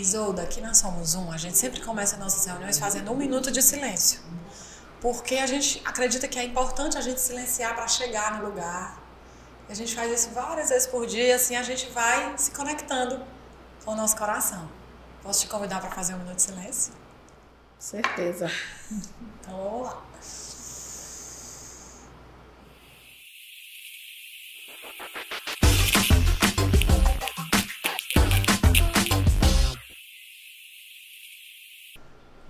Isolda, aqui na Somos Um, a gente sempre começa nossas reuniões fazendo um minuto de silêncio. Porque a gente acredita que é importante a gente silenciar para chegar no lugar. A gente faz isso várias vezes por dia assim a gente vai se conectando com o nosso coração. Posso te convidar para fazer um minuto de silêncio? Certeza. Então vamos lá.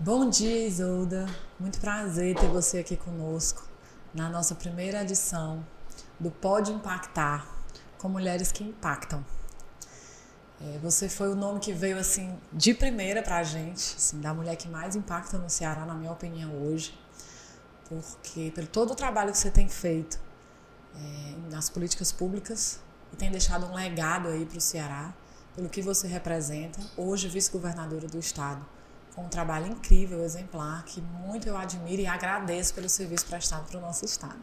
Bom dia, Isolda. Muito prazer ter você aqui conosco na nossa primeira edição do Pode Impactar com Mulheres que Impactam. É, você foi o nome que veio assim de primeira para a gente, assim, da mulher que mais impacta no Ceará, na minha opinião, hoje, porque pelo todo o trabalho que você tem feito é, nas políticas públicas e tem deixado um legado aí para o Ceará, pelo que você representa, hoje vice-governadora do estado com um trabalho incrível, exemplar, que muito eu admiro e agradeço pelo serviço prestado para o nosso Estado.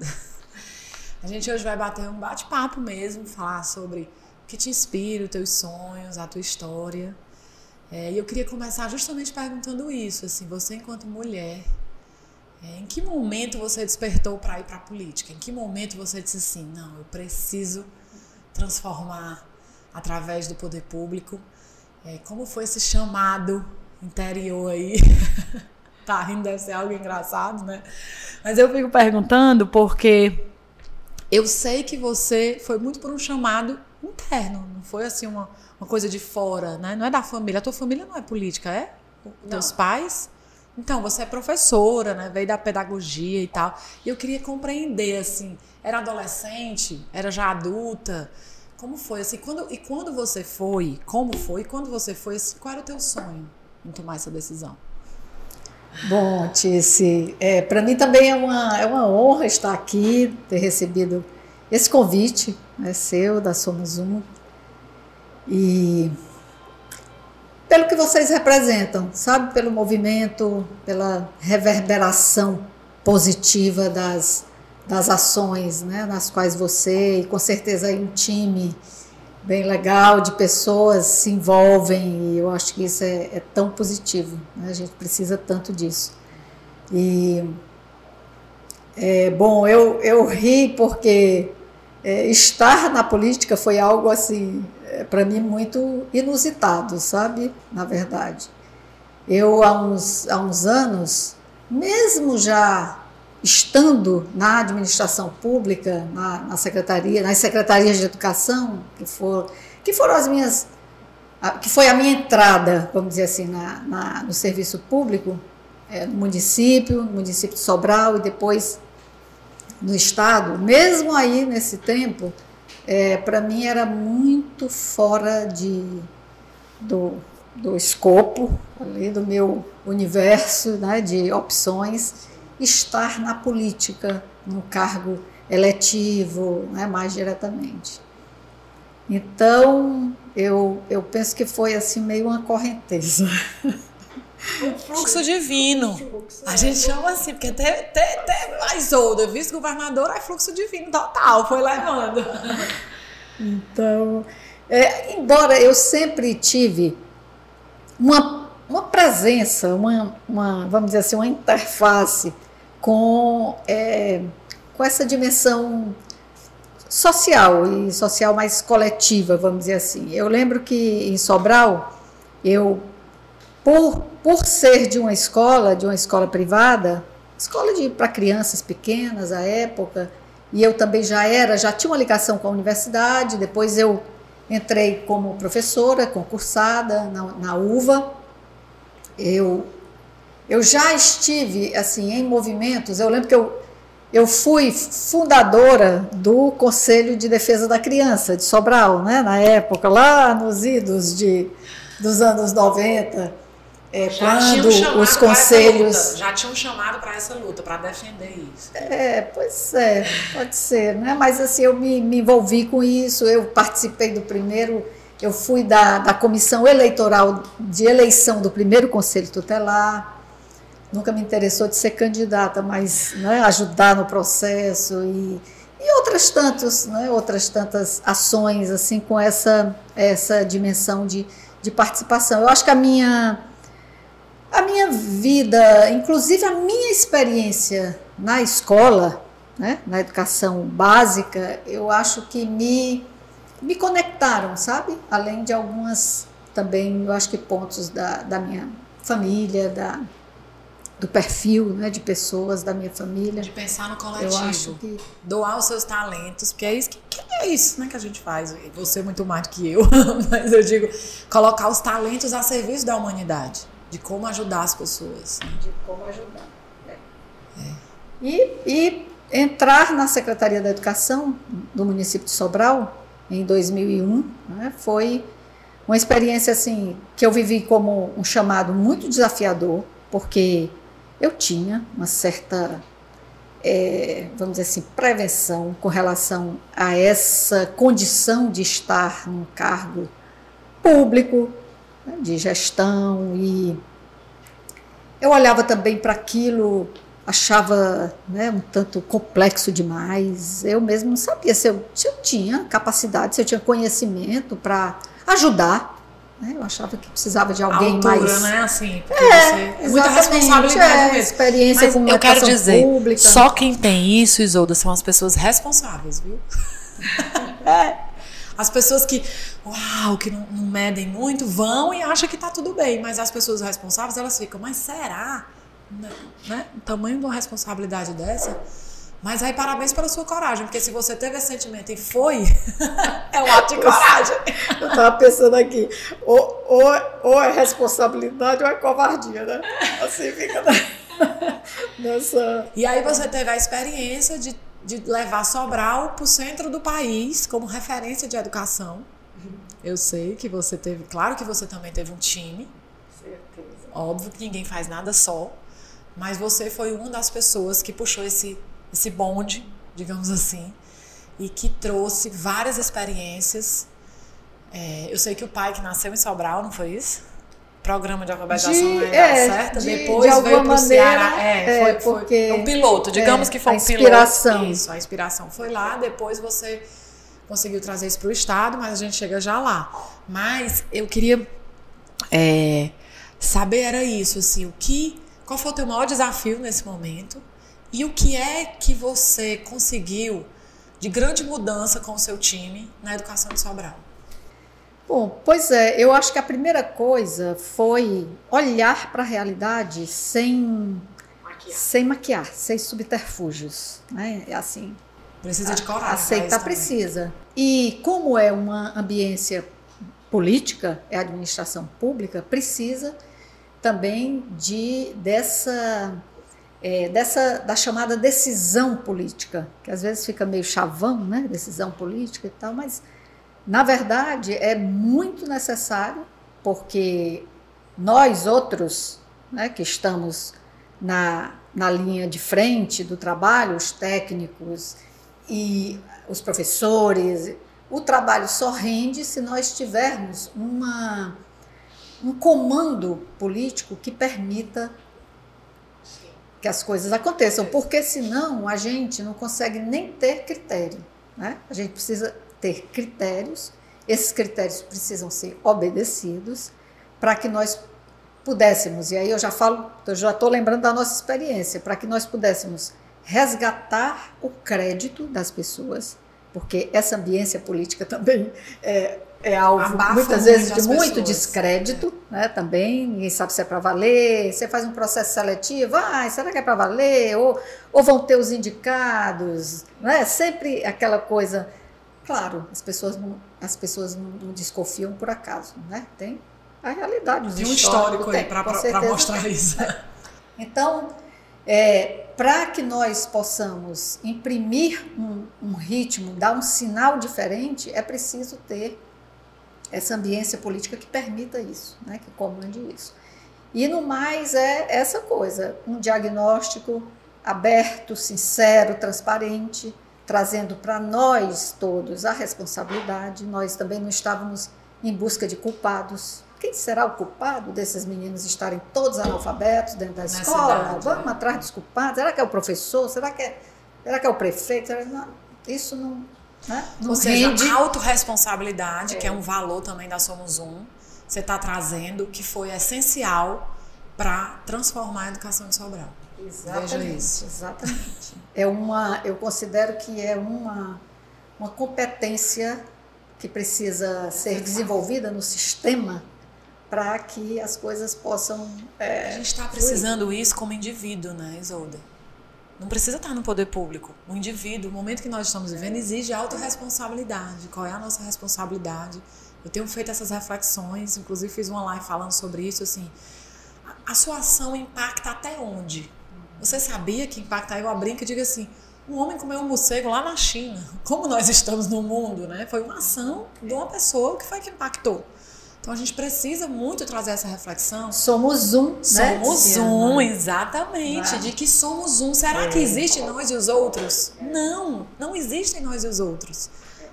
A gente hoje vai bater um bate-papo mesmo, falar sobre o que te inspira, os teus sonhos, a tua história. É, e eu queria começar justamente perguntando isso, assim, você enquanto mulher, é, em que momento você despertou para ir para a política? Em que momento você disse assim, não, eu preciso transformar através do poder público? É, como foi esse chamado interior aí. tá rindo, deve ser algo engraçado, né? Mas eu fico perguntando porque eu sei que você foi muito por um chamado interno, não foi assim uma, uma coisa de fora, né? Não é da família. A tua família não é política, é? Os teus pais? Então, você é professora, né? Veio da pedagogia e tal. E eu queria compreender, assim, era adolescente? Era já adulta? Como foi, assim, quando, e quando você foi, como foi, e quando você foi, assim, qual era o teu sonho? Tomar essa decisão? Bom, Tice, é, para mim também é uma, é uma honra estar aqui, ter recebido esse convite né, seu, da Somos Um, e pelo que vocês representam, sabe? Pelo movimento, pela reverberação positiva das, das ações né, nas quais você, e com certeza um time, bem legal, de pessoas se envolvem e eu acho que isso é, é tão positivo. Né? A gente precisa tanto disso. E é, bom, eu, eu ri porque é, estar na política foi algo assim é, para mim muito inusitado, sabe? Na verdade, eu há uns, há uns anos, mesmo já estando na administração pública, na, na, secretaria, nas secretarias de educação, que, for, que foram as minhas, que foi a minha entrada, vamos dizer assim, na, na no serviço público, é, no município, no município de Sobral e depois no estado, mesmo aí nesse tempo, é, para mim era muito fora de, do, do escopo ali do meu universo né, de opções estar na política, num cargo eletivo, né, mais diretamente. Então, eu, eu penso que foi assim meio uma correnteza. Um fluxo divino. A gente chama assim, porque até, até, até mais olda, vice-governador é fluxo divino total, foi levando. Então, é, embora eu sempre tive uma, uma presença, uma, uma, vamos dizer assim, uma interface com, é, com essa dimensão social e social mais coletiva, vamos dizer assim. Eu lembro que em Sobral, eu, por, por ser de uma escola, de uma escola privada, escola para crianças pequenas à época, e eu também já era, já tinha uma ligação com a universidade, depois eu entrei como professora, concursada na, na UVA, eu eu já estive assim em movimentos. Eu lembro que eu, eu fui fundadora do Conselho de Defesa da Criança de Sobral, né, na época, lá nos idos de, dos anos 90. É, quando os conselhos. Já tinham chamado para essa luta, para defender isso. É, pois é, pode ser, né? Mas assim, eu me, me envolvi com isso, eu participei do primeiro, eu fui da, da comissão eleitoral de eleição do primeiro conselho tutelar nunca me interessou de ser candidata, mas né, ajudar no processo e, e outras tantas, né, outras tantas ações assim com essa essa dimensão de, de participação. Eu acho que a minha, a minha vida, inclusive a minha experiência na escola, né, na educação básica, eu acho que me, me conectaram, sabe? Além de algumas também, eu acho que pontos da, da minha família, da, do perfil né, de pessoas da minha família. De pensar no coletivo. Eu acho que... Doar os seus talentos, porque é isso que, que é isso né, que a gente faz. Você muito mais do que eu, mas eu digo, colocar os talentos a serviço da humanidade. De como ajudar as pessoas. Né? De como ajudar. É. É. E, e entrar na Secretaria da Educação do município de Sobral em 2001 né, foi uma experiência assim que eu vivi como um chamado muito desafiador, porque eu tinha uma certa, é, vamos dizer assim, prevenção com relação a essa condição de estar num cargo público, né, de gestão, e eu olhava também para aquilo, achava né, um tanto complexo demais. Eu mesmo não sabia se eu, se eu tinha capacidade, se eu tinha conhecimento para ajudar né? Eu achava que precisava de alguém altura, mais. né? Assim, é, você... muita responsabilidade é, mesmo. Experiência Mas com eu quero dizer, pública. Só quem tem isso, Isolda, são as pessoas responsáveis, viu? é. As pessoas que, uau, que não, não, medem muito, vão e acham que tá tudo bem. Mas as pessoas responsáveis, elas ficam, mas será? Né? O tamanho de uma responsabilidade dessa? Mas aí, parabéns pela sua coragem, porque se você teve esse sentimento e foi, é um ato de coragem. Eu estava pensando aqui, ou, ou, ou é responsabilidade ou é covardia, né? Assim fica nessa. E aí você teve a experiência de, de levar Sobral para o centro do país como referência de educação. Eu sei que você teve, claro que você também teve um time. Certeza. Óbvio que ninguém faz nada só. Mas você foi uma das pessoas que puxou esse esse bonde, digamos assim, e que trouxe várias experiências. É, eu sei que o pai que nasceu em Sobral, não foi isso? Programa de alfabetização de, é, certa, de, depois de veio para o Ceará. É, é, foi, porque, foi um piloto, digamos é, que foi um inspiração. piloto. Isso, a inspiração foi lá, depois você conseguiu trazer isso para o Estado, mas a gente chega já lá. Mas eu queria é, saber era isso, assim, o que, qual foi o teu maior desafio nesse momento? E o que é que você conseguiu de grande mudança com o seu time na educação de Sobral? Bom, pois é, eu acho que a primeira coisa foi olhar para a realidade sem maquiar. sem maquiar, sem subterfúgios, né? É assim. Precisa de coragem. Aceitar precisa. E como é uma ambiência política, é administração pública, precisa também de dessa é, dessa da chamada decisão política, que às vezes fica meio chavão, né? Decisão política e tal, mas na verdade é muito necessário porque nós outros, né, que estamos na, na linha de frente do trabalho, os técnicos e os professores, o trabalho só rende se nós tivermos uma, um comando político que permita que as coisas aconteçam, porque senão a gente não consegue nem ter critério. Né? A gente precisa ter critérios, esses critérios precisam ser obedecidos para que nós pudéssemos, e aí eu já falo, eu já estou lembrando da nossa experiência, para que nós pudéssemos resgatar o crédito das pessoas, porque essa ambiência política também é, é alvo Abafa muitas vezes de muito pessoas. descrédito, né? Também ninguém sabe se é para valer. Você faz um processo seletivo, ah, será que é para valer? Ou, ou vão ter os indicados, né? Sempre aquela coisa. Claro, as pessoas não, as pessoas não, não desconfiam por acaso, né? Tem a realidade, tem um histórico aí para mostrar isso. Então, é, para que nós possamos imprimir um, um ritmo, dar um sinal diferente, é preciso ter essa ambiência política que permita isso, né, que comande isso. E no mais é essa coisa, um diagnóstico aberto, sincero, transparente, trazendo para nós todos a responsabilidade. Nós também não estávamos em busca de culpados. Quem será o culpado desses meninos estarem todos analfabetos dentro da escola? Cidade, Vamos né? atrás dos culpados. Será que é o professor? Será que é, será que é o prefeito? Isso não, né? Ou seja, autorresponsabilidade, é. que é um valor também da Somos Um. você está trazendo que foi essencial para transformar a educação de Sobral. Exatamente. Veja isso. Exatamente. É uma, eu considero que é uma, uma competência que precisa ser desenvolvida no sistema para que as coisas possam. É, a gente está precisando isso como indivíduo, né, Isolda? Não precisa estar no poder público. O indivíduo, o momento que nós estamos vivendo, exige autorresponsabilidade. Qual é a nossa responsabilidade? Eu tenho feito essas reflexões, inclusive fiz uma live falando sobre isso, assim. A sua ação impacta até onde? Você sabia que impacta? Aí eu brinco e digo assim, um homem comeu um morcego lá na China. Como nós estamos no mundo, né? Foi uma ação de uma pessoa que foi que impactou. Então a gente precisa muito trazer essa reflexão. Somos um, né? Somos um, exatamente. De que somos um. Será é. que existe nós e os outros? Não, não existem nós e os outros.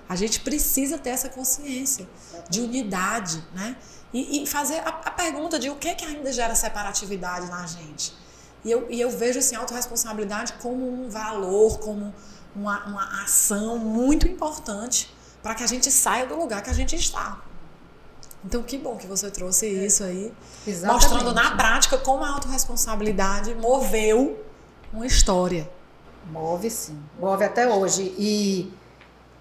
A gente precisa ter essa consciência de unidade, né? E, e fazer a, a, pergunta de o que, é que ainda gera separatividade na gente. E eu, e eu vejo assim, a autorresponsabilidade como um valor, como uma, uma ação muito importante para que a gente saia do lugar que a gente está. Então, que bom que você trouxe é. isso aí, Exatamente. mostrando na prática como a autorresponsabilidade moveu uma história. Move sim, move até hoje. E,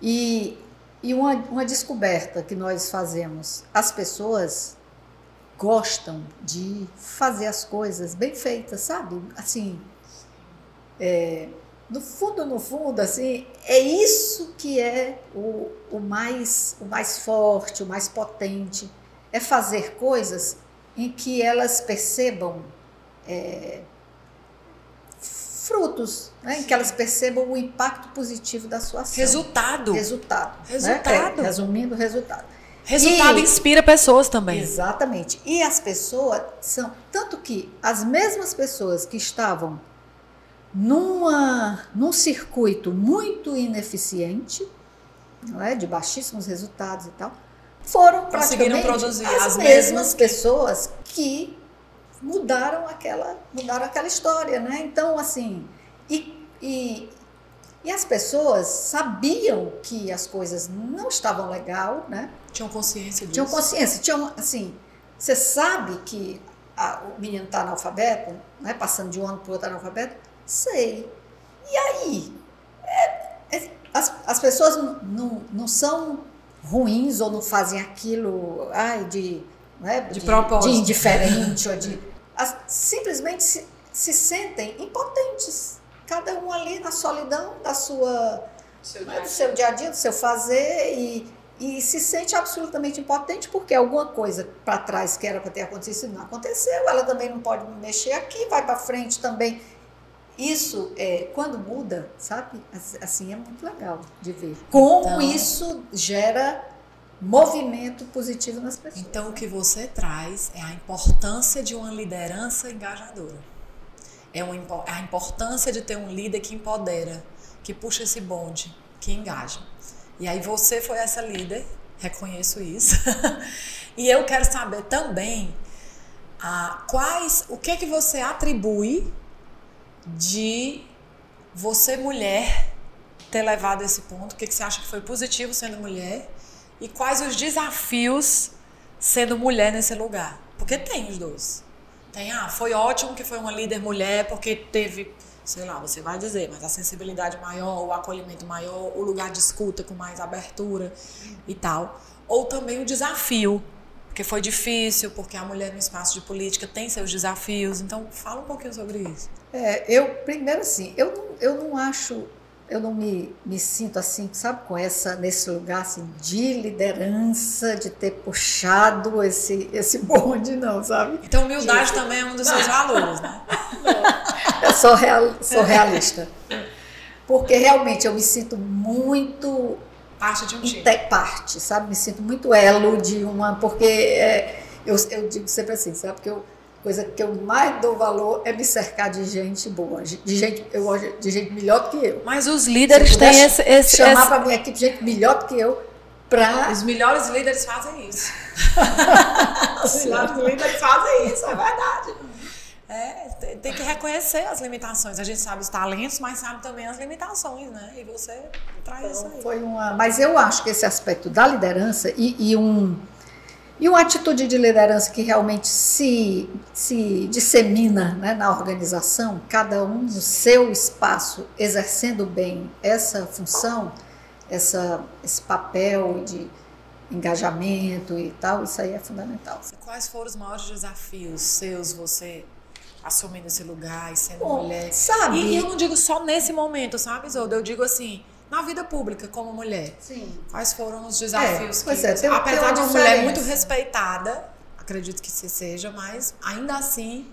e, e uma, uma descoberta que nós fazemos: as pessoas gostam de fazer as coisas bem feitas, sabe? Assim, é, no fundo, no fundo, assim, é isso que é o, o, mais, o mais forte, o mais potente. É fazer coisas em que elas percebam é, frutos, né? em que elas percebam o impacto positivo da sua ação. Resultado. Resultado. Né? Resultado. Né? É, resumindo, resultado. Resultado e, inspira pessoas também. Exatamente. E as pessoas são. Tanto que as mesmas pessoas que estavam numa, num circuito muito ineficiente, é? de baixíssimos resultados e tal, foram praticamente produzir as, as mesmas pessoas que mudaram aquela, mudaram aquela história, né? Então, assim, e, e, e as pessoas sabiam que as coisas não estavam legal, né? Tinham consciência disso. Tinham consciência, tinham, assim, você sabe que a, o menino está analfabeto, né? passando de um ano para o outro analfabeto, Sei. E aí? É, é, as, as pessoas não, não, não são ruins ou não fazem aquilo ai, de, né, de, de propósito. De indiferente ou de. As, simplesmente se, se sentem impotentes. Cada um ali na solidão da sua. Seu né, do seu dia a dia, do seu fazer e, e se sente absolutamente impotente porque alguma coisa para trás que era para ter acontecido não aconteceu, ela também não pode mexer aqui, vai para frente também isso, é, quando muda, sabe? Assim, é muito legal de ver. Como então, isso gera movimento positivo nas pessoas. Então, o que você traz é a importância de uma liderança engajadora. É uma, a importância de ter um líder que empodera, que puxa esse bonde, que engaja. E aí você foi essa líder, reconheço isso. e eu quero saber também ah, quais, o que que você atribui de você, mulher, ter levado esse ponto? O que, que você acha que foi positivo sendo mulher? E quais os desafios sendo mulher nesse lugar? Porque tem os dois. Tem, ah, foi ótimo que foi uma líder mulher porque teve, sei lá, você vai dizer, mas a sensibilidade maior, o acolhimento maior, o lugar de escuta com mais abertura e tal. Ou também o desafio, porque foi difícil, porque a mulher no espaço de política tem seus desafios. Então, fala um pouquinho sobre isso. É, eu, primeiro assim, eu não, eu não acho, eu não me, me sinto assim, sabe, com essa, nesse lugar assim, de liderança, de ter puxado esse, esse bonde, não, sabe? Então, humildade de... também é um dos seus valores, né? Não, eu sou, real, sou realista. Porque realmente eu me sinto muito Parte de um time. Parte, sabe? Me sinto muito elo de uma. Porque é, eu, eu digo sempre assim, sabe? Porque eu, coisa que eu mais dou valor é me cercar de gente boa, de gente, eu, de gente melhor do que eu. Mas os líderes têm esse, esse. Chamar esse... para minha equipe gente melhor do que eu. Pra... Os melhores líderes fazem isso. Os melhores líderes fazem isso, é verdade. É, tem que reconhecer as limitações. A gente sabe os talentos, mas sabe também as limitações, né? E você traz então, isso aí. Foi uma, mas eu acho que esse aspecto da liderança e, e um e uma atitude de liderança que realmente se, se dissemina né, na organização, cada um no seu espaço, exercendo bem essa função, essa, esse papel de engajamento e tal, isso aí é fundamental. Quais foram os maiores desafios seus, você assumindo esse lugar e sendo Bom, mulher? Sabe? E eu não digo só nesse momento, sabe, Isolda? Eu digo assim, na vida pública como mulher. Sim. Quais foram os desafios É, pois que, é, tem- apesar tem uma de uma mulher muito respeitada, acredito que se seja, mas ainda assim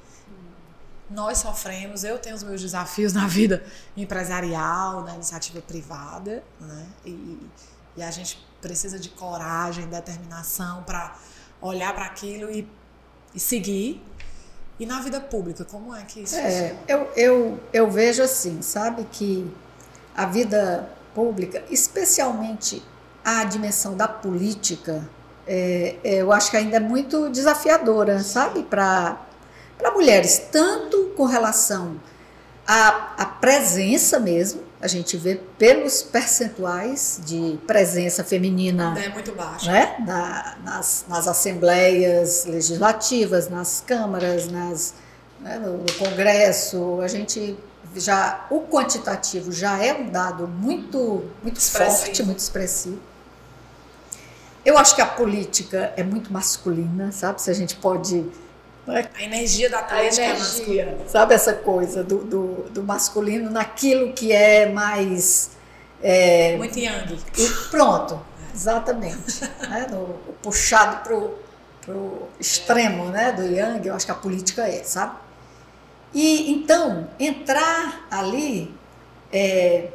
nós sofremos, eu tenho os meus desafios na vida empresarial, na iniciativa privada, né? E, e a gente precisa de coragem, determinação para olhar para aquilo e, e seguir. E na vida pública, como é que isso É, eu, eu, eu vejo assim, sabe, que a vida pública, especialmente a dimensão da política, é, é, eu acho que ainda é muito desafiadora, sabe, para mulheres, tanto com relação à, à presença mesmo, a gente vê pelos percentuais de presença feminina é muito baixo? né? Na- nas, nas assembleias legislativas, nas câmaras, nas, né, no, Congresso, a gente já o quantitativo já é um dado muito muito Expressivo. forte, muito expressivo. Eu acho que a política é muito masculina, sabe? Se a gente pode A energia da política é masculina. sabe essa coisa do, do, do masculino naquilo que é mais é, Muito yang. pronto, exatamente. né? No, o puxado pro, pro extremo né? do Yang, eu acho que a política é, sabe? E então, entrar ali, é,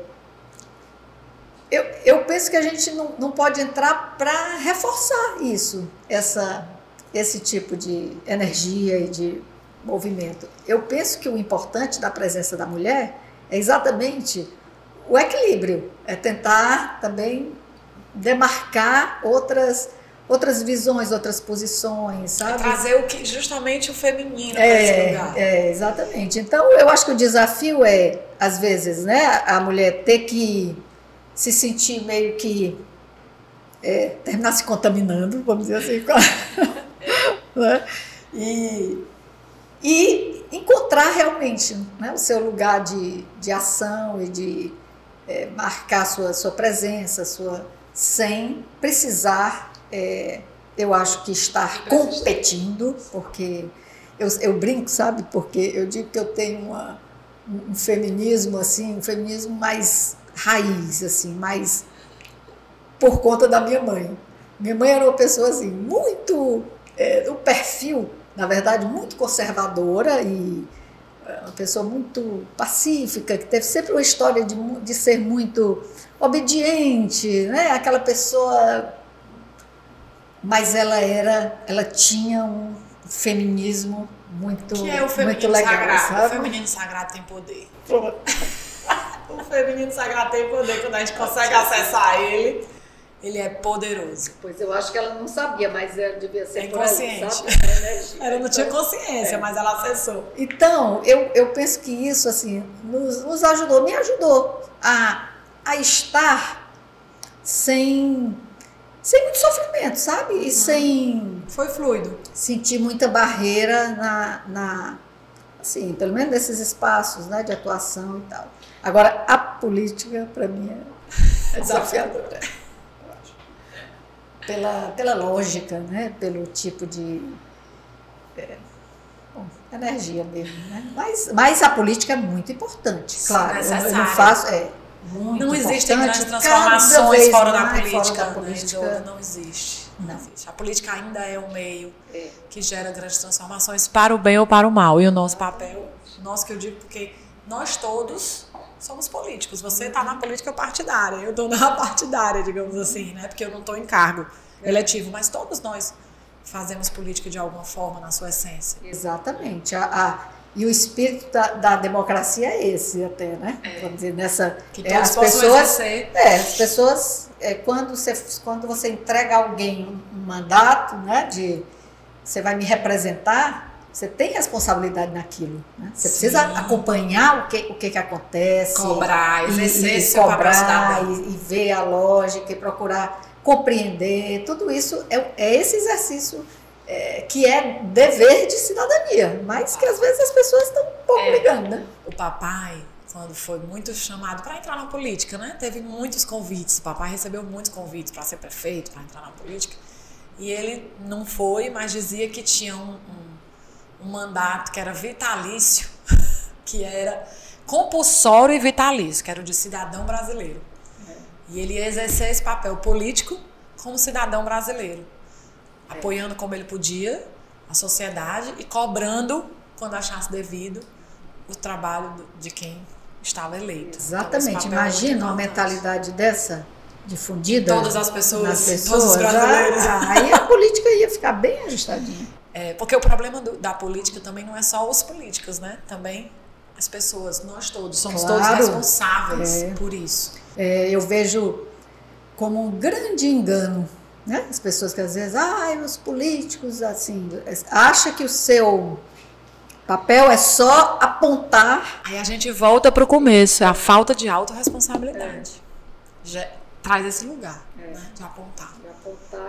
eu, eu penso que a gente não, não pode entrar para reforçar isso, essa, esse tipo de energia e de movimento. Eu penso que o importante da presença da mulher é exatamente o equilíbrio, é tentar também demarcar outras outras visões, outras posições, sabe? Trazer o que, justamente o feminino para esse lugar. É, é, exatamente. Então, eu acho que o desafio é, às vezes, né, a mulher ter que se sentir meio que é, terminar se contaminando, vamos dizer assim, com a- né? e, e encontrar realmente né, o seu lugar de, de ação e de é, marcar sua, sua presença, sua, sem precisar, é, eu acho que estar competindo, porque eu, eu brinco, sabe? Porque eu digo que eu tenho uma, um feminismo assim, um feminismo mais raiz, assim, mais por conta da minha mãe. Minha mãe era uma pessoa assim, muito, é, um perfil, na verdade, muito conservadora e é, uma pessoa muito pacífica, que teve sempre uma história de, de ser muito obediente, né? Aquela pessoa, mas ela era, ela tinha um feminismo muito, Que é o muito feminino legal, sagrado. O sabe? feminino sagrado tem poder. Pronto. O feminino sagrado tem poder quando a gente consegue acessar ele. Ele é poderoso. Pois eu acho que ela não sabia, mas ela devia ser É por aí, inconsciente. sabe? A energia. Ela não tinha consciência, é. mas ela acessou. Então, eu, eu penso que isso assim nos, nos ajudou, me ajudou a, a estar sem, sem muito sofrimento, sabe? E sem Foi fluido. sentir muita barreira na, na assim, pelo menos nesses espaços né, de atuação e tal. Agora, a política, para mim, é desafiadora. Pela, pela lógica, né? pelo tipo de é, bom, energia mesmo. Né? Mas, mas a política é muito importante, Sim, claro. Eu, eu não faço. É, muito Não existem grandes transformações fora da política. fora da né, política. Isolda? Não existe. Não. Não. existe. A política ainda é um meio É. que gera grandes transformações para o bem ou para o mal. E o nosso papel, nosso que eu digo, porque nós todos somos políticos. Você está na política partidária, eu estou na partidária, digamos assim, né? Porque eu não estou em cargo eletivo, mas todos nós fazemos política de alguma forma na sua essência. Exatamente. A, a- e o espírito da, da democracia é esse até, né? Vamos dizer, nessa. Que é, todos as possam pessoas, exercer. é, as pessoas, é, quando, você, quando você entrega a alguém um mandato, né? De você vai me representar, você tem responsabilidade naquilo. Né? Você Sim. precisa acompanhar o que, o que, que acontece. Cobrar, e, exercer e cobrar cidadão. e, e ver a lógica e procurar compreender, tudo isso é, é esse exercício é, que é dever de cidadania, mas que às vezes as pessoas estão um pouco é, ligando, né? O papai, quando foi muito chamado para entrar na política, né? Teve muitos convites, o papai recebeu muitos convites para ser prefeito, para entrar na política, e ele não foi, mas dizia que tinha um, um, um mandato que era vitalício, que era compulsório e vitalício, que era o de cidadão brasileiro. É. E ele ia exercer esse papel político como cidadão brasileiro apoiando como ele podia a sociedade e cobrando, quando achasse devido, o trabalho de quem estava eleito. Então, Exatamente. Então, Imagina uma mentalidade dessa difundida. Todas as pessoas, pessoas todos os brasileiros. Ah, aí a política ia ficar bem ajustadinha. É, porque o problema do, da política também não é só os políticos, né? Também as pessoas, nós todos, somos claro, todos responsáveis é. por isso. É, eu vejo como um grande engano né? As pessoas que às vezes, ah, os políticos, assim, acha que o seu papel é só apontar. Aí a gente volta para o começo, é a falta de autorresponsabilidade. É. Já traz esse lugar é. né, de apontar.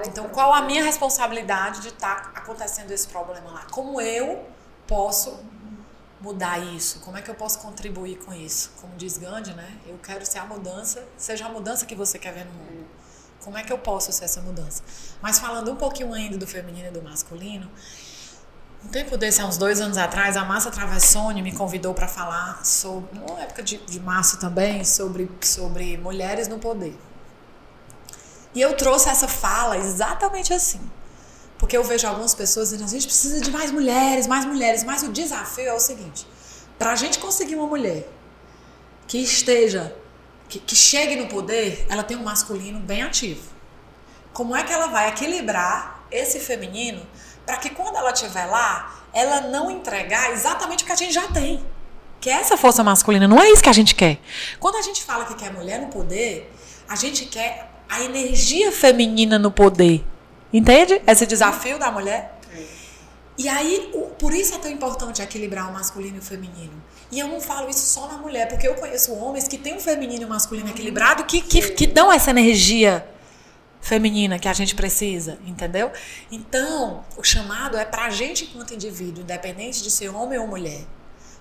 Então, qual a minha responsabilidade de estar tá acontecendo esse problema lá? Como eu posso mudar isso? Como é que eu posso contribuir com isso? Como diz Gandhi, né? Eu quero ser a mudança, seja a mudança que você quer ver no mundo. Como é que eu posso ser essa mudança? Mas falando um pouquinho ainda do feminino e do masculino, um tempo desse, há uns dois anos atrás, a Massa Travessone me convidou para falar sobre, numa época de, de março também, sobre, sobre mulheres no poder. E eu trouxe essa fala exatamente assim. Porque eu vejo algumas pessoas dizendo, a gente precisa de mais mulheres, mais mulheres, mas o desafio é o seguinte: para a gente conseguir uma mulher que esteja que, que chegue no poder, ela tem um masculino bem ativo. Como é que ela vai equilibrar esse feminino para que quando ela estiver lá, ela não entregar exatamente o que a gente já tem? Que é essa força masculina, não é isso que a gente quer. Quando a gente fala que quer mulher no poder, a gente quer a energia feminina no poder. Entende? Esse desafio da mulher. E aí, por isso é tão importante equilibrar o masculino e o feminino. E eu não falo isso só na mulher, porque eu conheço homens que têm um feminino e um masculino equilibrado que, que, que dão essa energia feminina que a gente precisa, entendeu? Então, o chamado é para a gente, enquanto indivíduo, independente de ser homem ou mulher,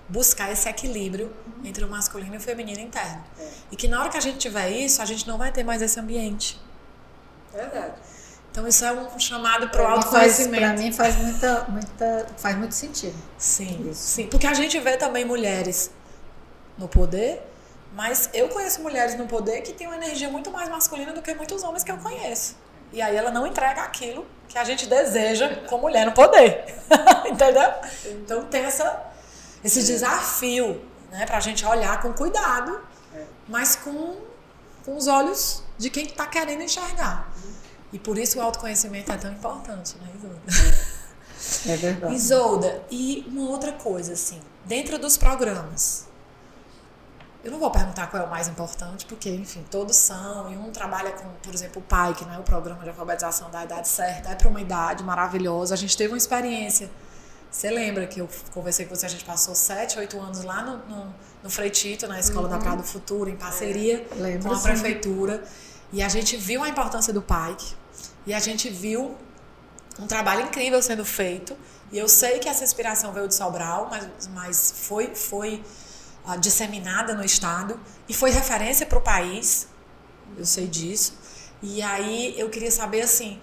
buscar esse equilíbrio entre o masculino e o feminino interno. É. E que na hora que a gente tiver isso, a gente não vai ter mais esse ambiente. Verdade. Então isso é um chamado para o autoconhecimento. Para mim faz muita, muita, faz muito sentido. Sim, isso. sim, porque a gente vê também mulheres no poder, mas eu conheço mulheres no poder que têm uma energia muito mais masculina do que muitos homens que eu conheço. E aí ela não entrega aquilo que a gente deseja com mulher no poder. Entendeu? Então tem essa, esse desafio, né, para a gente olhar com cuidado, mas com, com os olhos de quem está querendo enxergar. E por isso o autoconhecimento é tão importante, né, Isolda? É verdade. Isolda, e uma outra coisa, assim, dentro dos programas, eu não vou perguntar qual é o mais importante, porque, enfim, todos são, e um trabalha com, por exemplo, o PAI, que não é o Programa de Alfabetização da Idade Certa, é para uma idade maravilhosa. A gente teve uma experiência. Você lembra que eu conversei com você, a gente passou sete, oito anos lá no, no, no Freitito, na Escola uhum. da Praia do Futuro, em parceria é, com a prefeitura. E a gente viu a importância do PAIC, e a gente viu um trabalho incrível sendo feito. E eu sei que essa inspiração veio de Sobral, mas, mas foi, foi uh, disseminada no Estado e foi referência para o país. Eu sei disso. E aí eu queria saber assim.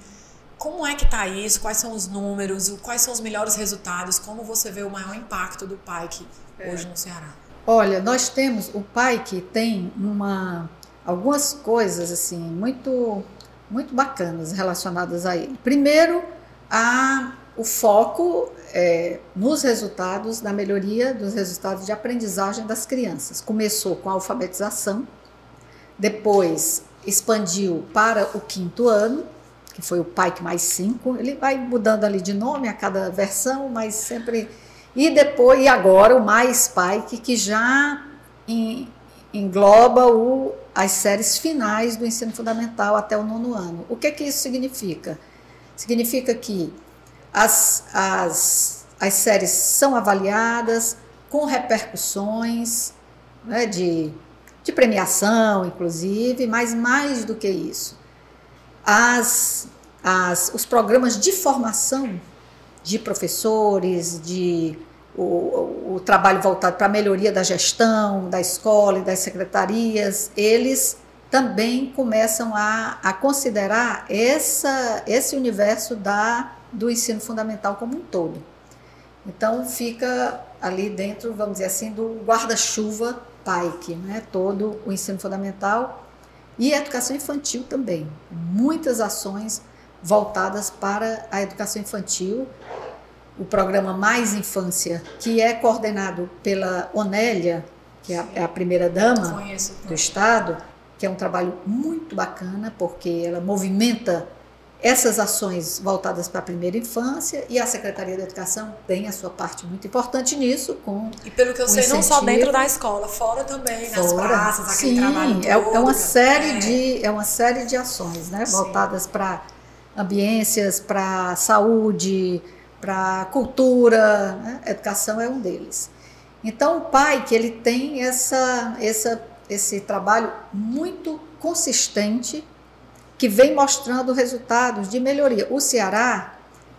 Como é que está isso? Quais são os números? Quais são os melhores resultados? Como você vê o maior impacto do PAIC é. hoje no Ceará? Olha, nós temos o PAIC tem uma algumas coisas assim muito muito bacanas relacionadas a ele. Primeiro, a, o foco é, nos resultados da melhoria dos resultados de aprendizagem das crianças. Começou com a alfabetização, depois expandiu para o quinto ano, que foi o PAIC mais 5. Ele vai mudando ali de nome a cada versão, mas sempre. E depois, e agora o mais PAIC, que já engloba o as séries finais do ensino fundamental até o nono ano. O que, que isso significa? Significa que as, as, as séries são avaliadas com repercussões né, de, de premiação, inclusive, mas mais do que isso. As, as, os programas de formação de professores, de o, o, trabalho voltado para a melhoria da gestão, da escola e das secretarias, eles também começam a, a considerar essa, esse universo da, do ensino fundamental como um todo. Então fica ali dentro, vamos dizer assim, do guarda-chuva PAIC, né? todo o ensino fundamental e a educação infantil também. Muitas ações voltadas para a educação infantil. O programa Mais Infância, que é coordenado pela Onélia, que é a, é a primeira dama do Estado, que é um trabalho muito bacana, porque ela movimenta essas ações voltadas para a primeira infância e a Secretaria da Educação tem a sua parte muito importante nisso com e pelo que eu sei não só dentro da escola fora também fora, nas praças aquele sim, trabalho todo, é, é uma série é. de é uma série de ações né? Voltadas para ambiências para saúde para cultura né? educação é um deles. Então o pai que ele tem essa essa esse trabalho muito consistente que vem mostrando resultados de melhoria. O Ceará,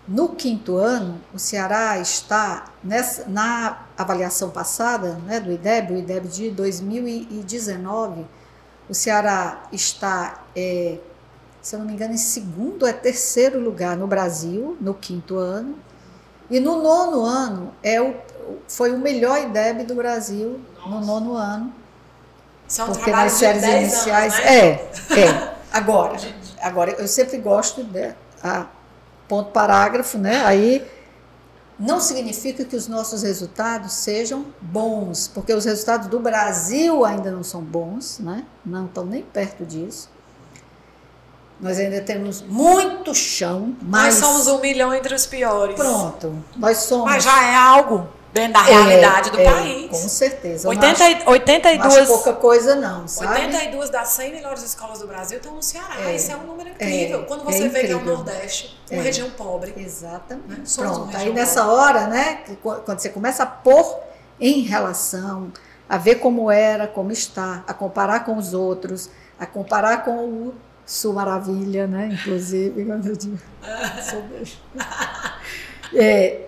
no quinto ano, o Ceará está nessa, na avaliação passada né, do IDEB, o IDEB de 2019, o Ceará está, é, se eu não me engano, em segundo ou é terceiro lugar no Brasil, no quinto ano. E no nono ano é o, foi o melhor IDEB do Brasil Nossa. no nono ano. São porque nas séries iniciais. Anos, né? É, é. Agora, agora eu sempre gosto de a ponto parágrafo, né? Aí não significa que os nossos resultados sejam bons, porque os resultados do Brasil ainda não são bons, né? Não estão nem perto disso. Nós ainda temos muito chão, mas nós somos um milhão entre os piores. Pronto, nós somos. Mas já é algo dentro da realidade é, do é, país. Com certeza. 80, acho, 82, não pouca coisa não, sabe? 82 das 100 melhores escolas do Brasil estão no Ceará. É, Isso é um número incrível. É, Quando você vê que é o Nordeste, uma é. região pobre. Exatamente. Né? Pronto, aí nessa pobre. hora, né, quando você começa a pôr em relação, a ver como era, como está, a comparar com os outros, a comparar com o Sul Maravilha, né, inclusive, quando eu digo, é,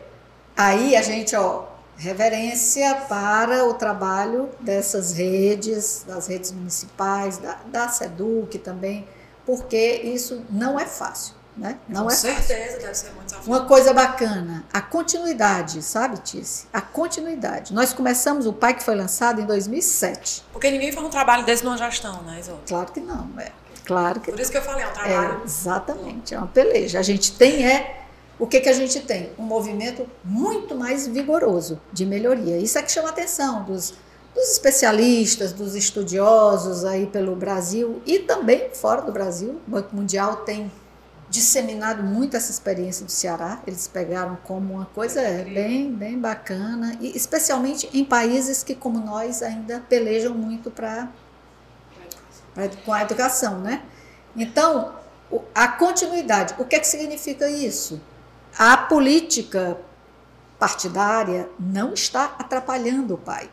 aí a gente, ó, reverência para o trabalho dessas redes, das redes municipais, da, da SEDUC também, porque isso não é fácil. Né? Não Com é certeza fácil. deve ser muito fácil. Uma coisa bacana, a continuidade, sabe, Tice? A continuidade. Nós começamos o PAI que foi lançado em 2007. Porque ninguém faz um trabalho desse numa gestão, né, Isolda? Claro que não, é. Claro que Por isso que eu falei, é um trabalho. É, exatamente, é uma peleja. A gente tem é o que, que a gente tem? Um movimento muito mais vigoroso de melhoria. Isso é que chama a atenção dos, dos especialistas, dos estudiosos aí pelo Brasil e também fora do Brasil. O Banco Mundial tem disseminado muito essa experiência do Ceará. Eles pegaram como uma coisa bem, bem bacana, e especialmente em países que, como nós, ainda pelejam muito para com a educação, né? Então, a continuidade. O que é que significa isso? A política partidária não está atrapalhando o PAIC.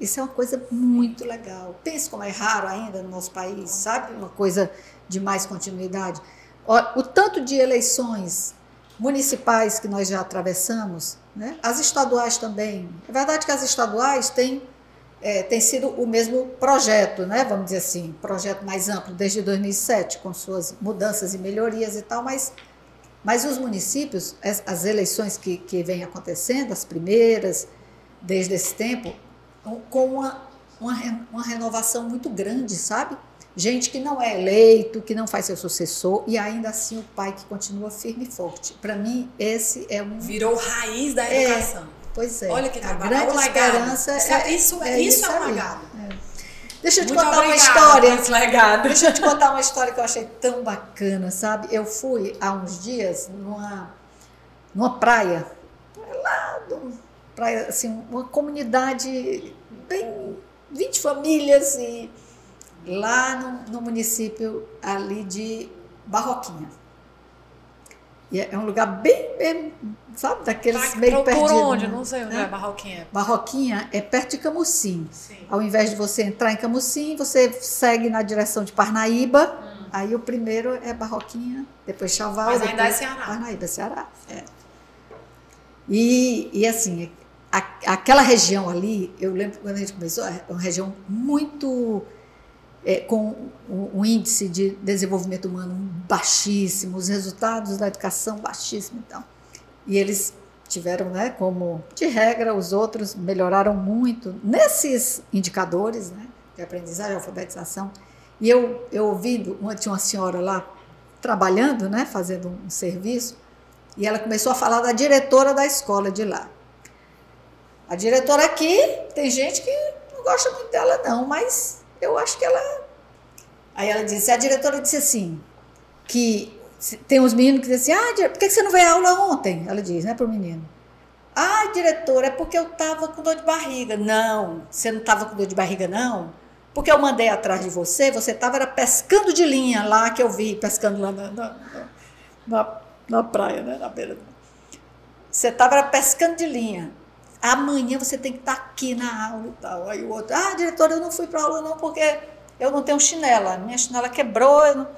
Isso é uma coisa muito legal. Pense como é raro ainda no nosso país, sabe? Uma coisa de mais continuidade. O tanto de eleições municipais que nós já atravessamos, né? as estaduais também. É verdade que as estaduais têm, é, têm sido o mesmo projeto, né? vamos dizer assim, projeto mais amplo desde 2007, com suas mudanças e melhorias e tal, mas mas os municípios, as, as eleições que, que vêm acontecendo, as primeiras, desde esse tempo, com uma, uma, uma renovação muito grande, sabe? Gente que não é eleito, que não faz seu sucessor, e ainda assim o pai que continua firme e forte. Para mim, esse é um. Virou raiz da educação. É, pois é. Olha que trabalho. A grande é esperança isso é, isso, é, isso é um legado. Deixa eu te Muito contar uma história. Legado. Deixa eu te contar uma história que eu achei tão bacana, sabe? Eu fui há uns dias numa, numa praia, lá, praia, assim, uma comunidade bem 20 famílias e lá no, no município ali de Barroquinha. E é um lugar bem, bem sabe, daqueles tá, meio perdido. Por onde? Não sei onde né? é Barroquinha. Barroquinha é perto de Camusim. Sim. Ao invés de você entrar em Camusim, você segue na direção de Parnaíba, hum. Aí o primeiro é Barroquinha, depois Chaval. Mas depois ainda é Ceará. Parnaíba, Ceará. É. E, e assim, a, aquela região ali, eu lembro quando a gente começou, é uma região muito. É, com um, índice de desenvolvimento humano baixíssimo, os resultados da educação baixíssimos então. E eles tiveram, né, como de regra, os outros melhoraram muito nesses indicadores, né, de aprendizagem, alfabetização. E eu, eu ouvindo, uma, tinha uma senhora lá trabalhando, né, fazendo um serviço, e ela começou a falar da diretora da escola de lá. A diretora aqui, tem gente que não gosta muito dela, não, mas eu acho que ela. Aí ela disse: a diretora disse assim, que tem uns meninos que dizem assim: ah, por que você não veio à aula ontem? Ela diz, né, para o menino. Ah, diretora, é porque eu estava com dor de barriga. Não, você não estava com dor de barriga, não? Porque eu mandei atrás de você, você estava pescando de linha lá que eu vi, pescando lá na, na, na, na praia, né, na beira. Você estava pescando de linha amanhã você tem que estar tá aqui na aula e tal. Aí o outro, ah, diretora, eu não fui para aula não porque eu não tenho chinela, minha chinela quebrou. Não...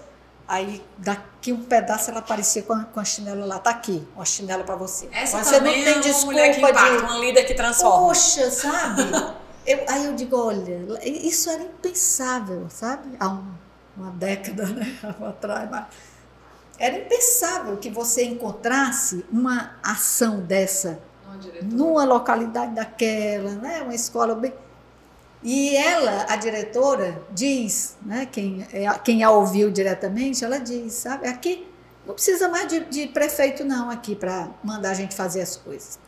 Aí daqui um pedaço ela aparecia com a, com a chinela lá, tá aqui, uma chinela para você. Essa você não tem é desculpa mulher que impacta, de uma líder que transforma. Poxa, sabe? eu, aí eu digo, olha, isso era impensável, sabe? Há um, uma década né, atrás, mas era impensável que você encontrasse uma ação dessa numa localidade daquela, né? uma escola bem. E ela, a diretora, diz, né? quem, é, quem a ouviu diretamente, ela diz, sabe, aqui não precisa mais de, de prefeito não aqui para mandar a gente fazer as coisas.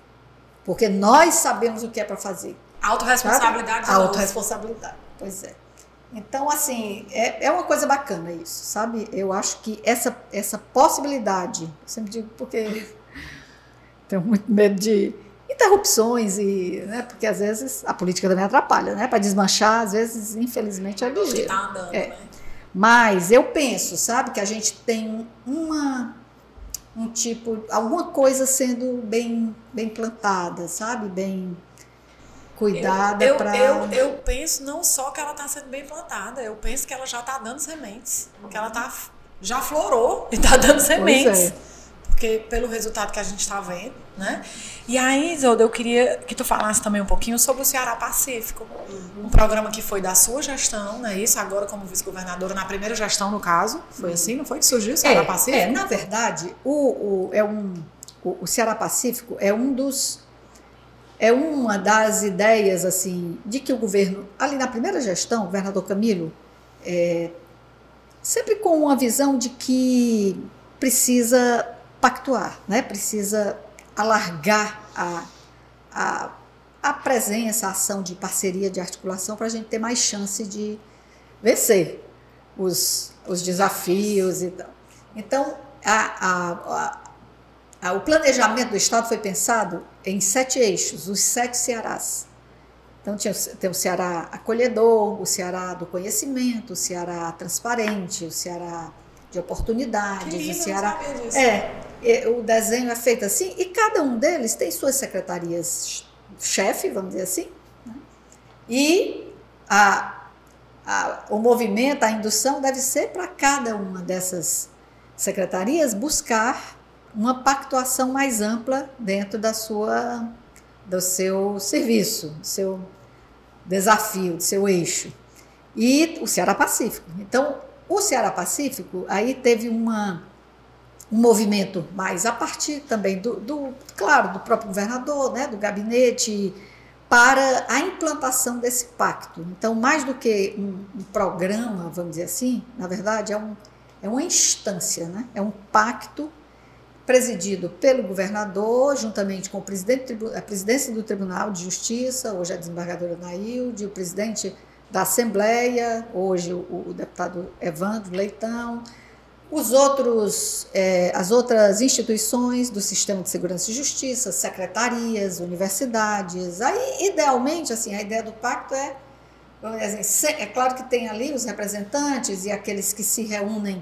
Porque nós sabemos o que é para fazer. Autoresponsabilidade. Autoresponsabilidade, pois é. Então, assim, é, é uma coisa bacana isso, sabe? Eu acho que essa, essa possibilidade, eu sempre digo porque tenho muito medo de interrupções e, né, porque às vezes a política também atrapalha, né, para desmanchar, às vezes, infelizmente, é ligeiro. Tá andando, é. né? Mas eu penso, sabe, que a gente tem uma um tipo, alguma coisa sendo bem bem plantada, sabe, bem cuidada para. Eu, eu penso não só que ela está sendo bem plantada, eu penso que ela já está dando sementes, que ela tá já florou e está dando sementes. É porque pelo resultado que a gente está vendo, né? E aí, Isolda, eu queria que tu falasse também um pouquinho sobre o Ceará Pacífico, um programa que foi da sua gestão, né? Isso agora como vice-governadora na primeira gestão, no caso, foi assim, não foi que surgiu o Ceará é, Pacífico? É, na verdade, o, o é um, o, o Ceará Pacífico é um dos é uma das ideias assim de que o governo ali na primeira gestão, o governador Camilo, é, sempre com uma visão de que precisa pactuar, né? precisa alargar a, a, a presença, a ação de parceria, de articulação, para a gente ter mais chance de vencer os, os desafios e tal. Então, a, a, o planejamento do Estado foi pensado em sete eixos, os sete Cearás. Então, tinha, tem o Ceará acolhedor, o Ceará do conhecimento, o Ceará transparente, o Ceará de oportunidades, que lindo, o Ceará. É, o desenho é feito assim, e cada um deles tem suas secretarias chefe, vamos dizer assim, né? e a, a, o movimento, a indução deve ser para cada uma dessas secretarias buscar uma pactuação mais ampla dentro da sua, do seu serviço, do seu desafio, do seu eixo. E o Ceará Pacífico. Então, o Ceará Pacífico aí teve uma um movimento mais a partir também do, do, claro, do próprio governador, né, do gabinete, para a implantação desse pacto. Então, mais do que um, um programa, vamos dizer assim, na verdade é, um, é uma instância, né, é um pacto presidido pelo governador, juntamente com o presidente, a presidência do Tribunal de Justiça, hoje a desembargadora Nailde, o presidente da Assembleia, hoje o, o deputado Evandro Leitão, os outros, é, as outras instituições do sistema de segurança e justiça, secretarias, universidades. Aí, idealmente, assim, a ideia do pacto é, assim, é claro que tem ali os representantes e aqueles que se reúnem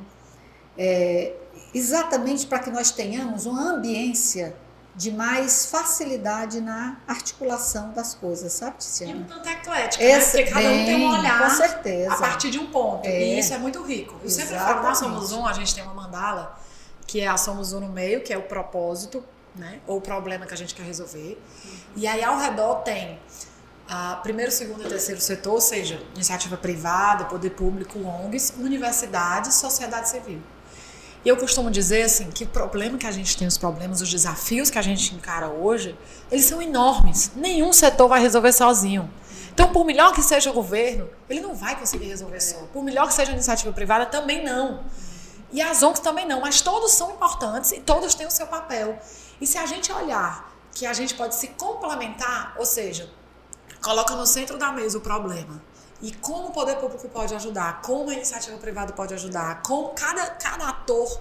é, exatamente para que nós tenhamos uma ambiência de mais facilidade na articulação das coisas, sabe, Tiziana? E um tanto eclética, né? Porque cada um tem um olhar com certeza. a partir de um ponto. É. E isso é muito rico. Eu sempre falo, nós Exatamente. somos um, a gente tem uma mandala, que é a Somos Um no meio, que é o propósito, né? Ou o problema que a gente quer resolver. E aí ao redor tem a primeiro, segundo e terceiro setor, ou seja, iniciativa privada, poder público, ONGs, universidades, sociedade civil. E eu costumo dizer assim que o problema que a gente tem, os problemas, os desafios que a gente encara hoje, eles são enormes. Nenhum setor vai resolver sozinho. Então, por melhor que seja o governo, ele não vai conseguir resolver só. Por melhor que seja a iniciativa privada, também não. E as ONGs também não, mas todos são importantes e todos têm o seu papel. E se a gente olhar que a gente pode se complementar, ou seja, coloca no centro da mesa o problema. E como o poder público pode ajudar, como a iniciativa privada pode ajudar, como cada, cada ator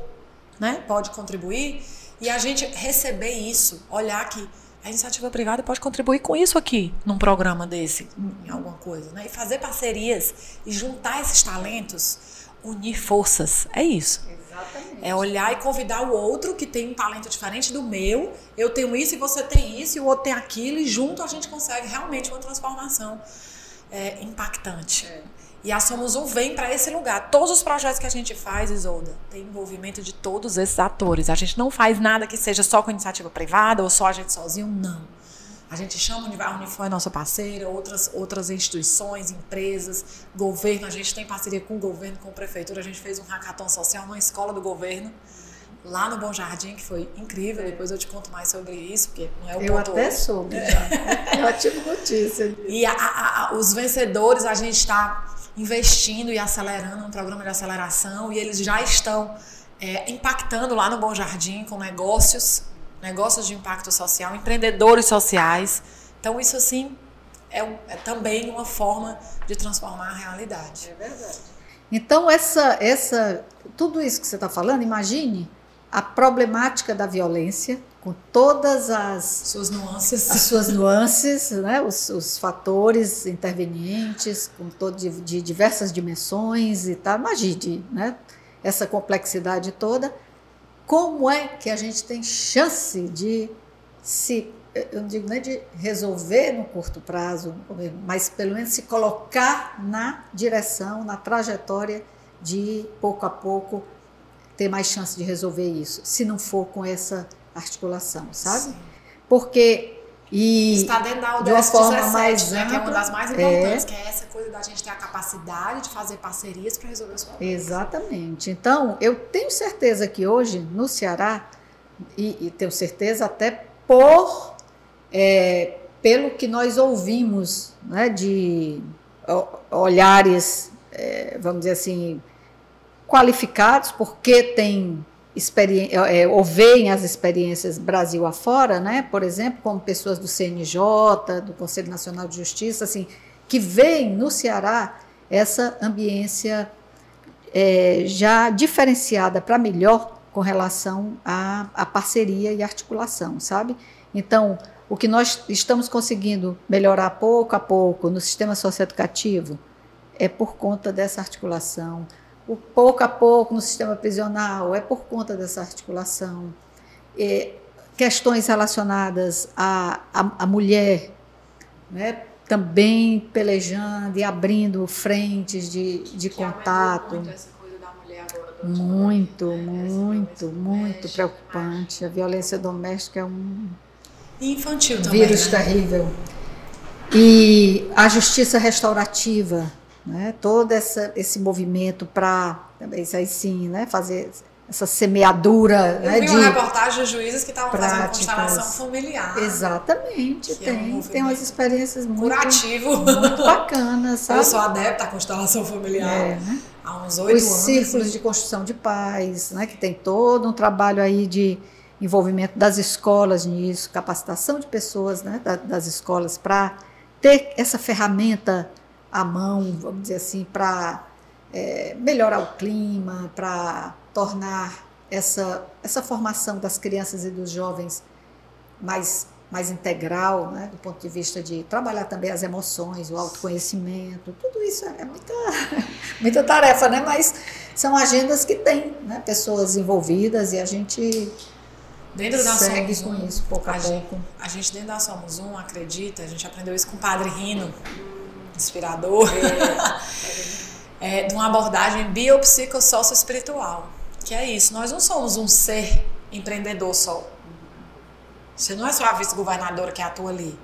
né, pode contribuir, e a gente receber isso, olhar que a iniciativa privada pode contribuir com isso aqui, num programa desse, em alguma coisa, né? E fazer parcerias e juntar esses talentos, unir forças. É isso. Exatamente. É olhar e convidar o outro que tem um talento diferente do meu. Eu tenho isso e você tem isso, e o outro tem aquilo, e junto a gente consegue realmente uma transformação é, impactante. E a Somos Um vem para esse lugar. Todos os projetos que a gente faz, Isolda, tem envolvimento de todos esses atores. A gente não faz nada que seja só com iniciativa privada ou só a gente sozinho, não. A gente chama a Unifor é nossa parceira, outras, outras instituições, empresas, governo. A gente tem parceria com o governo, com a prefeitura. A gente fez um hackathon social numa escola do governo, lá no Bom Jardim, que foi incrível. Depois eu te conto mais sobre isso, porque não é o Eu ponto até soube já. É ótima notícia. e a- a- a- os vencedores, a gente está investindo e acelerando um programa de aceleração e eles já estão é, impactando lá no Bom Jardim com negócios, negócios de impacto social, empreendedores sociais. Então, isso, assim, é, é também uma forma de transformar a realidade. É verdade. Então, essa, essa, tudo isso que você está falando, imagine a problemática da violência, com todas as, Suas nuances. as suas nuances, né? os, os fatores intervenientes, com todo, de, de diversas dimensões e tal. Imagine né? essa complexidade toda. Como é que a gente tem chance de se, eu não digo nem de resolver no curto prazo, mas pelo menos se colocar na direção, na trajetória de pouco a pouco ter mais chance de resolver isso, se não for com essa articulação, sabe? Sim. Porque e Está dentro da de uma ODS forma 17, mais né, que é uma ampla, das mais importantes, que é essa coisa da gente ter a capacidade de fazer parcerias para resolver os problemas. Exatamente. Então, eu tenho certeza que hoje no Ceará, e, e tenho certeza até por é, pelo que nós ouvimos né, de olhares, é, vamos dizer assim, qualificados, porque tem experiência, é, ou veem as experiências Brasil afora, né? por exemplo, como pessoas do CNJ, do Conselho Nacional de Justiça, assim, que veem no Ceará essa ambiência é, já diferenciada para melhor com relação à, à parceria e articulação, sabe? Então, o que nós estamos conseguindo melhorar pouco a pouco no sistema socioeducativo é por conta dessa articulação. O pouco a pouco no sistema prisional é por conta dessa articulação. É, questões relacionadas à, à, à mulher, né? também pelejando e abrindo frentes de, de Que contato. Muito essa coisa da mulher agora Muito, né? Muito, muito preocupante. A violência doméstica é um infantil também. vírus né? terrível. E a justiça restaurativa, né? todo essa, esse movimento para, isso aí sim, né? fazer essa semeadura Eu né? vi de. uma reportagem de juízes que estavam fazendo constelação familiar. Exatamente, Que é um tem, tem umas experiências muito, Curativo. muito bacanas, sabe? Eu sou adepta à constelação familiar É, né? há uns oito Os anos. círculos de construção de paz, né, que tem todo um trabalho aí de envolvimento das escolas nisso, capacitação de pessoas né, da- das escolas para ter essa ferramenta à mão, vamos dizer assim, para é, melhorar o clima, para tornar essa, essa formação das crianças e dos jovens mais, mais integral, né, do ponto de vista de trabalhar também as emoções, o autoconhecimento, tudo isso é muita, muita tarefa, né? Mas são agendas que tem né, pessoas envolvidas e a gente Dentro da segue Somos com isso, pouco a, a pouco. Gente, a gente dentro da Somos Um acredita, a gente aprendeu isso com o Padre Rino, inspirador, é, de uma abordagem biopsicossócio-espiritual, que é isso, nós não somos um ser empreendedor só. Você não é só a vice-governadora que atua ali.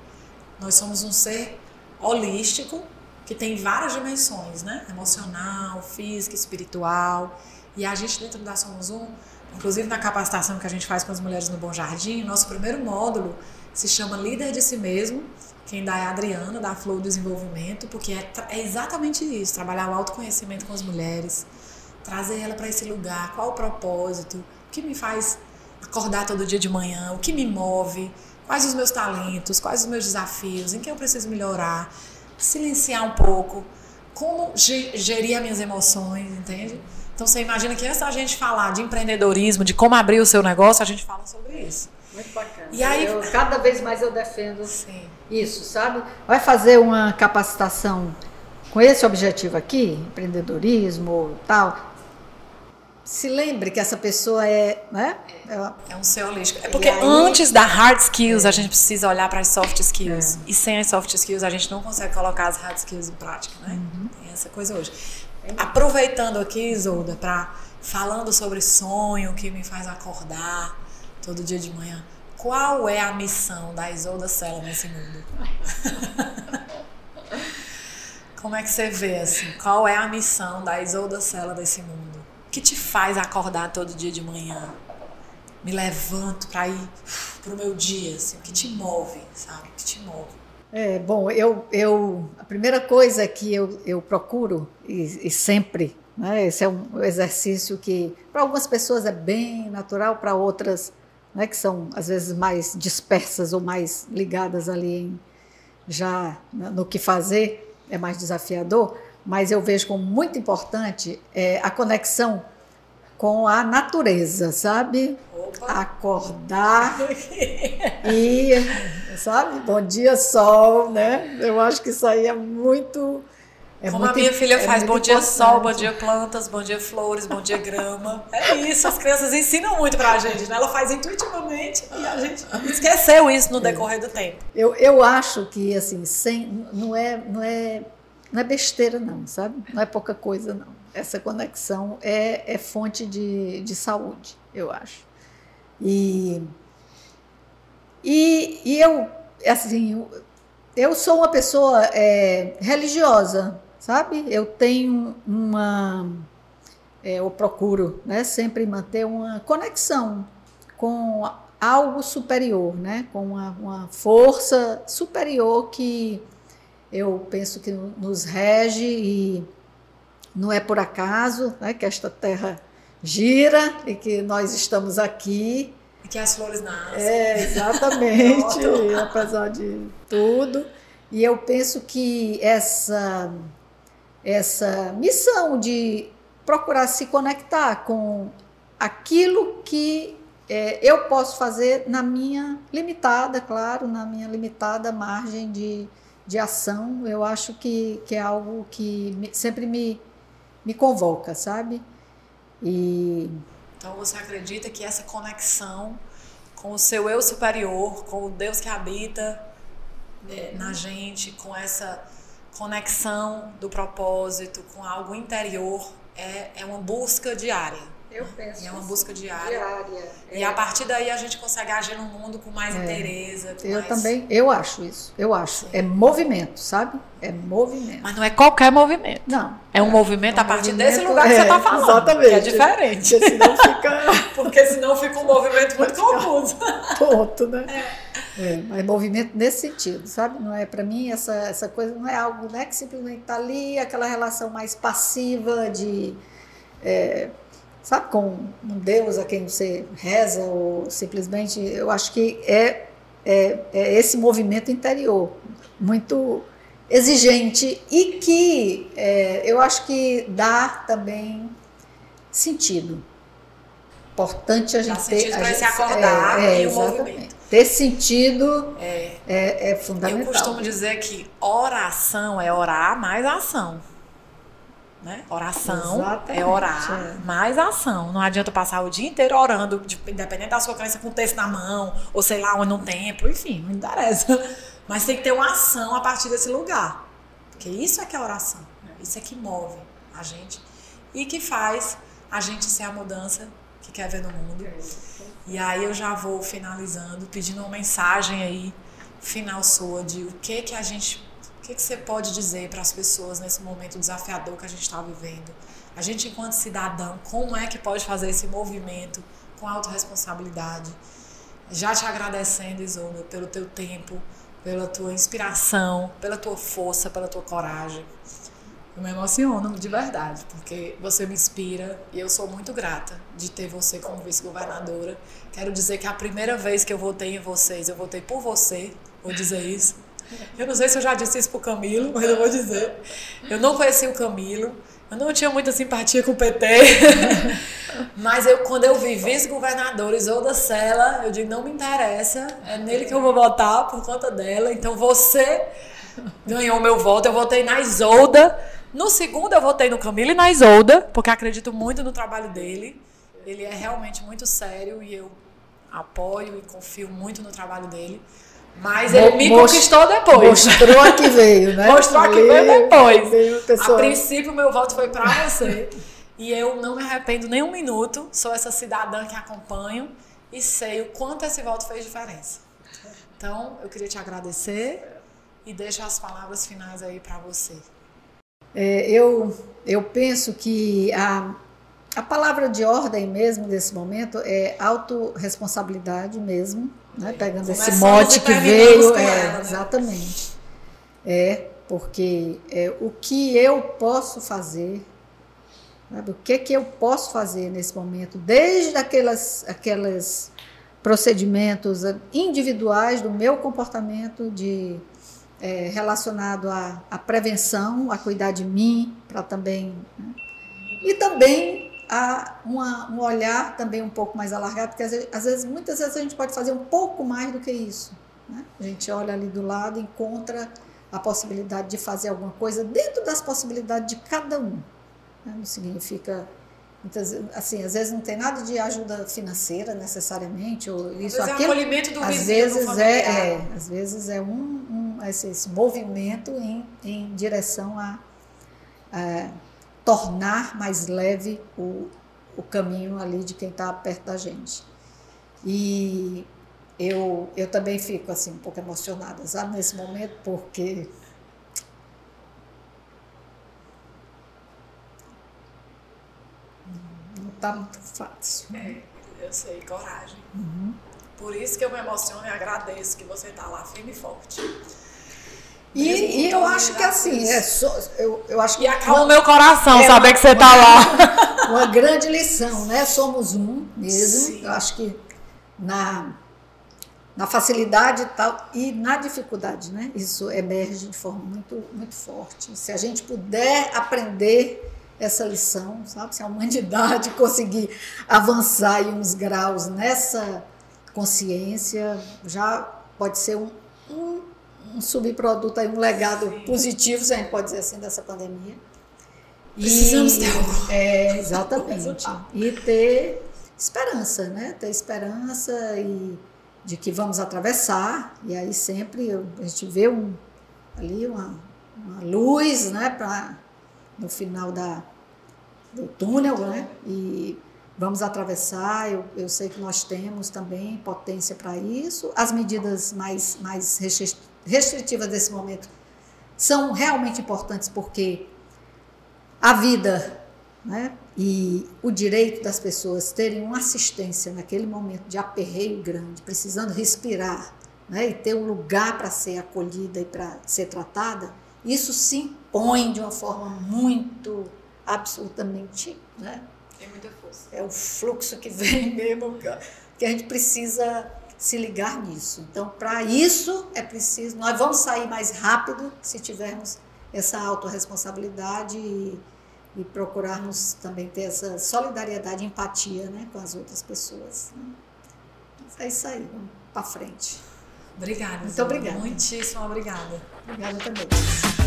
Nós somos um ser holístico que tem várias dimensões, né? Emocional, física, espiritual. E a gente dentro da Somos Um, inclusive na capacitação que a gente faz com as mulheres no Bom Jardim, nosso primeiro módulo se chama Líder de Si Mesmo. Quem dá é a Adriana, da Flow Desenvolvimento, porque é, é exatamente isso, trabalhar o autoconhecimento com as mulheres, trazer ela para esse lugar, qual o propósito, o que me faz acordar todo dia de manhã, o que me move, quais os meus talentos, quais os meus desafios, em que eu preciso melhorar, silenciar um pouco, como gerir as minhas emoções, entende? Então você imagina que antes da gente falar de empreendedorismo, de como abrir o seu negócio, a gente fala sobre isso. Muito bacana. E aí, eu, cada vez mais eu defendo Sim. isso, sabe? Vai fazer uma capacitação com esse objetivo aqui, empreendedorismo, tal. Se lembre que essa pessoa é, né? É um ser holístico. É porque aí, antes da hard skills é. a gente precisa olhar para as soft skills. É. E sem as soft skills a gente não consegue colocar as hard skills em prática, né? Uhum. Tem essa coisa hoje. Aproveitando aqui, Isolda, para falando sobre sonho que me faz acordar todo dia de manhã. Qual é a missão da Isolda Sela nesse mundo? Como é que você vê assim? Qual é a missão da Isolda Sela desse mundo? O que te faz acordar todo dia de manhã? Me levanto para ir pro meu dia, assim, o que te move, sabe? O que te move? É, bom, eu, eu a primeira coisa que eu, eu procuro e, e sempre, né, esse é um exercício que para algumas pessoas é bem natural, para outras, né, que são às vezes mais dispersas ou mais ligadas ali em, já no que fazer, é mais desafiador, mas eu vejo como muito importante é, a conexão com a natureza, sabe? Opa. Acordar e, sabe? Bom dia, sol, né? Eu acho que isso aí é muito. É Como muito, a minha filha é faz, bom dia sol, bom dia plantas, bom dia flores, bom dia grama. É isso, as crianças ensinam muito pra gente, né? Ela faz intuitivamente e a gente esqueceu isso no decorrer do tempo. Eu, eu acho que, assim, sem, não, é, não, é, não é besteira não, sabe? Não é pouca coisa não essa conexão é, é fonte de, de saúde, eu acho. E, e, e eu, assim, eu sou uma pessoa é, religiosa, sabe? Eu tenho uma. É, eu procuro né, sempre manter uma conexão com algo superior, né? com uma, uma força superior que eu penso que nos rege e não é por acaso né, que esta terra gira e que nós estamos aqui. E que as flores nascem. É, exatamente, apesar de tudo. E eu penso que essa, essa missão de procurar se conectar com aquilo que é, eu posso fazer na minha limitada, claro, na minha limitada margem de, de ação, eu acho que, que é algo que me, sempre me, me convoca, sabe? E então você acredita que essa conexão com o seu eu superior, com o Deus que habita é, na gente, com essa conexão do propósito, com algo interior, é, é uma busca diária. Eu penso. E é uma busca diária. diária. E é. a partir daí a gente consegue agir no mundo com mais é. interesse. eu mais... também, eu acho isso. Eu acho. Sim. É movimento, sabe? É movimento. Mas não é qualquer movimento. Não. É um movimento é um a partir movimento, desse lugar que você está é, falando. Exatamente. Que é diferente. Porque senão fica. Porque senão fica um movimento muito confuso. Ponto, né? É. é. mas movimento nesse sentido, sabe? Não é para mim essa, essa coisa não é algo né, que simplesmente está ali, aquela relação mais passiva de é, sabe, com um Deus a quem você reza, ou simplesmente, eu acho que é, é, é esse movimento interior, muito exigente e que é, eu acho que dá também sentido. Importante a gente ter. A gente, se acordar é, é, e o movimento. Ter sentido é, é, é fundamental. Eu costumo dizer que oração é orar mais ação. né? Oração Exatamente, é orar, é. mais ação. Não adianta passar o dia inteiro orando, tipo, independente da sua crença com o texto na mão, ou sei lá, ou no tempo, enfim, não interessa. Mas tem que ter uma ação a partir desse lugar. Porque isso é que é oração. Né? Isso é que move a gente e que faz a gente ser a mudança que quer ver no mundo. E aí eu já vou finalizando, pedindo uma mensagem aí final sua de o que que a gente que, que você pode dizer para as pessoas nesse momento desafiador que a gente está vivendo? A gente, enquanto cidadão, como é que pode fazer esse movimento com autorresponsabilidade? Já te agradecendo, Isolda, pelo teu tempo, pela tua inspiração, pela tua força, pela tua coragem. Eu me emociono de verdade, porque você me inspira e eu sou muito grata de ter você como vice-governadora. Quero dizer que a primeira vez que eu votei em vocês, eu votei por você, vou dizer isso. Eu não sei se eu já disse isso pro Camilo, mas eu vou dizer. Eu não conheci o Camilo, eu não tinha muita simpatia com o PT. mas eu, quando eu vi vice-governador Isolda Sela, eu digo, não me interessa, é nele que eu vou votar por conta dela. Então você ganhou meu voto, eu votei na Isolda. No segundo, eu votei no Camilo e na Isolda, porque acredito muito no trabalho dele. Ele é realmente muito sério e eu apoio e confio muito no trabalho dele. Mas ele me Most, conquistou depois. Mostrou a que veio, né? Mostrou a que veio depois. Veio a princípio, meu voto foi para você. e eu não me arrependo nem um minuto. Sou essa cidadã que acompanho e sei o quanto esse voto fez diferença. Então, eu queria te agradecer e deixo as palavras finais aí para você. É, eu, eu penso que a, a palavra de ordem mesmo nesse momento é autorresponsabilidade mesmo né? pegando esse mote que veio. É, ela, né? Exatamente. É, porque é, o que eu posso fazer, sabe? o que, que eu posso fazer nesse momento, desde aquelas, aquelas procedimentos individuais do meu comportamento de é, relacionado à, à, prevenção, a cuidar de mim, para também. Né? E também a uma, um olhar também um pouco mais alargado, porque às vezes, às vezes, muitas vezes a gente pode fazer um pouco mais do que isso. Né? A gente olha ali do lado e encontra a possibilidade de fazer alguma coisa dentro das possibilidades de cada um. Né? Não significa assim, às vezes não tem nada de ajuda financeira necessariamente ou isso às aquilo. É um acolhimento do às vizinho, vezes é, é, às vezes é um, um esse, esse, movimento em, em direção a, a tornar mais leve o, o caminho ali de quem está perto da gente. E eu, eu também fico assim um pouco emocionada, sabe, nesse momento, porque não está muito fácil. É, eu sei, coragem. Uhum. Por isso que eu me emociono e agradeço que você está lá firme e forte. E, e eu acho que assim, é só, eu, eu acho que. E acalma o meu coração é saber uma, que você está lá. Uma grande lição, né? Somos um mesmo. Sim. Eu acho que na, na facilidade e tal, e na dificuldade, né? Isso emerge de forma muito, muito forte. Se a gente puder aprender essa lição, sabe? Se a humanidade conseguir avançar em uns graus nessa consciência, já pode ser um, um subproduto, aí, um legado Sim. positivo, se a gente pode dizer assim, dessa pandemia. Precisamos e, ter algo. É, exatamente. e ter esperança, né? Ter esperança e de que vamos atravessar. E aí sempre a gente vê um, ali uma, uma luz, né? Pra, no final da, do túnel, né? E vamos atravessar. Eu, eu sei que nós temos também potência para isso. As medidas mais, mais restritivas desse momento são realmente importantes porque a vida né, e o direito das pessoas terem uma assistência naquele momento de aperreio grande, precisando respirar né, e ter um lugar para ser acolhida e para ser tratada, isso se impõe de uma forma muito, absolutamente. Né, é muita força. É o fluxo que vem mesmo, que a gente precisa se ligar nisso. Então, para isso é preciso, nós vamos sair mais rápido se tivermos essa autorresponsabilidade e, e procurarmos também ter essa solidariedade e empatia né, com as outras pessoas. Né? Mas é isso aí, vamos para frente. Obrigada. Muito obrigada. Muitíssimo obrigada. Obrigada também.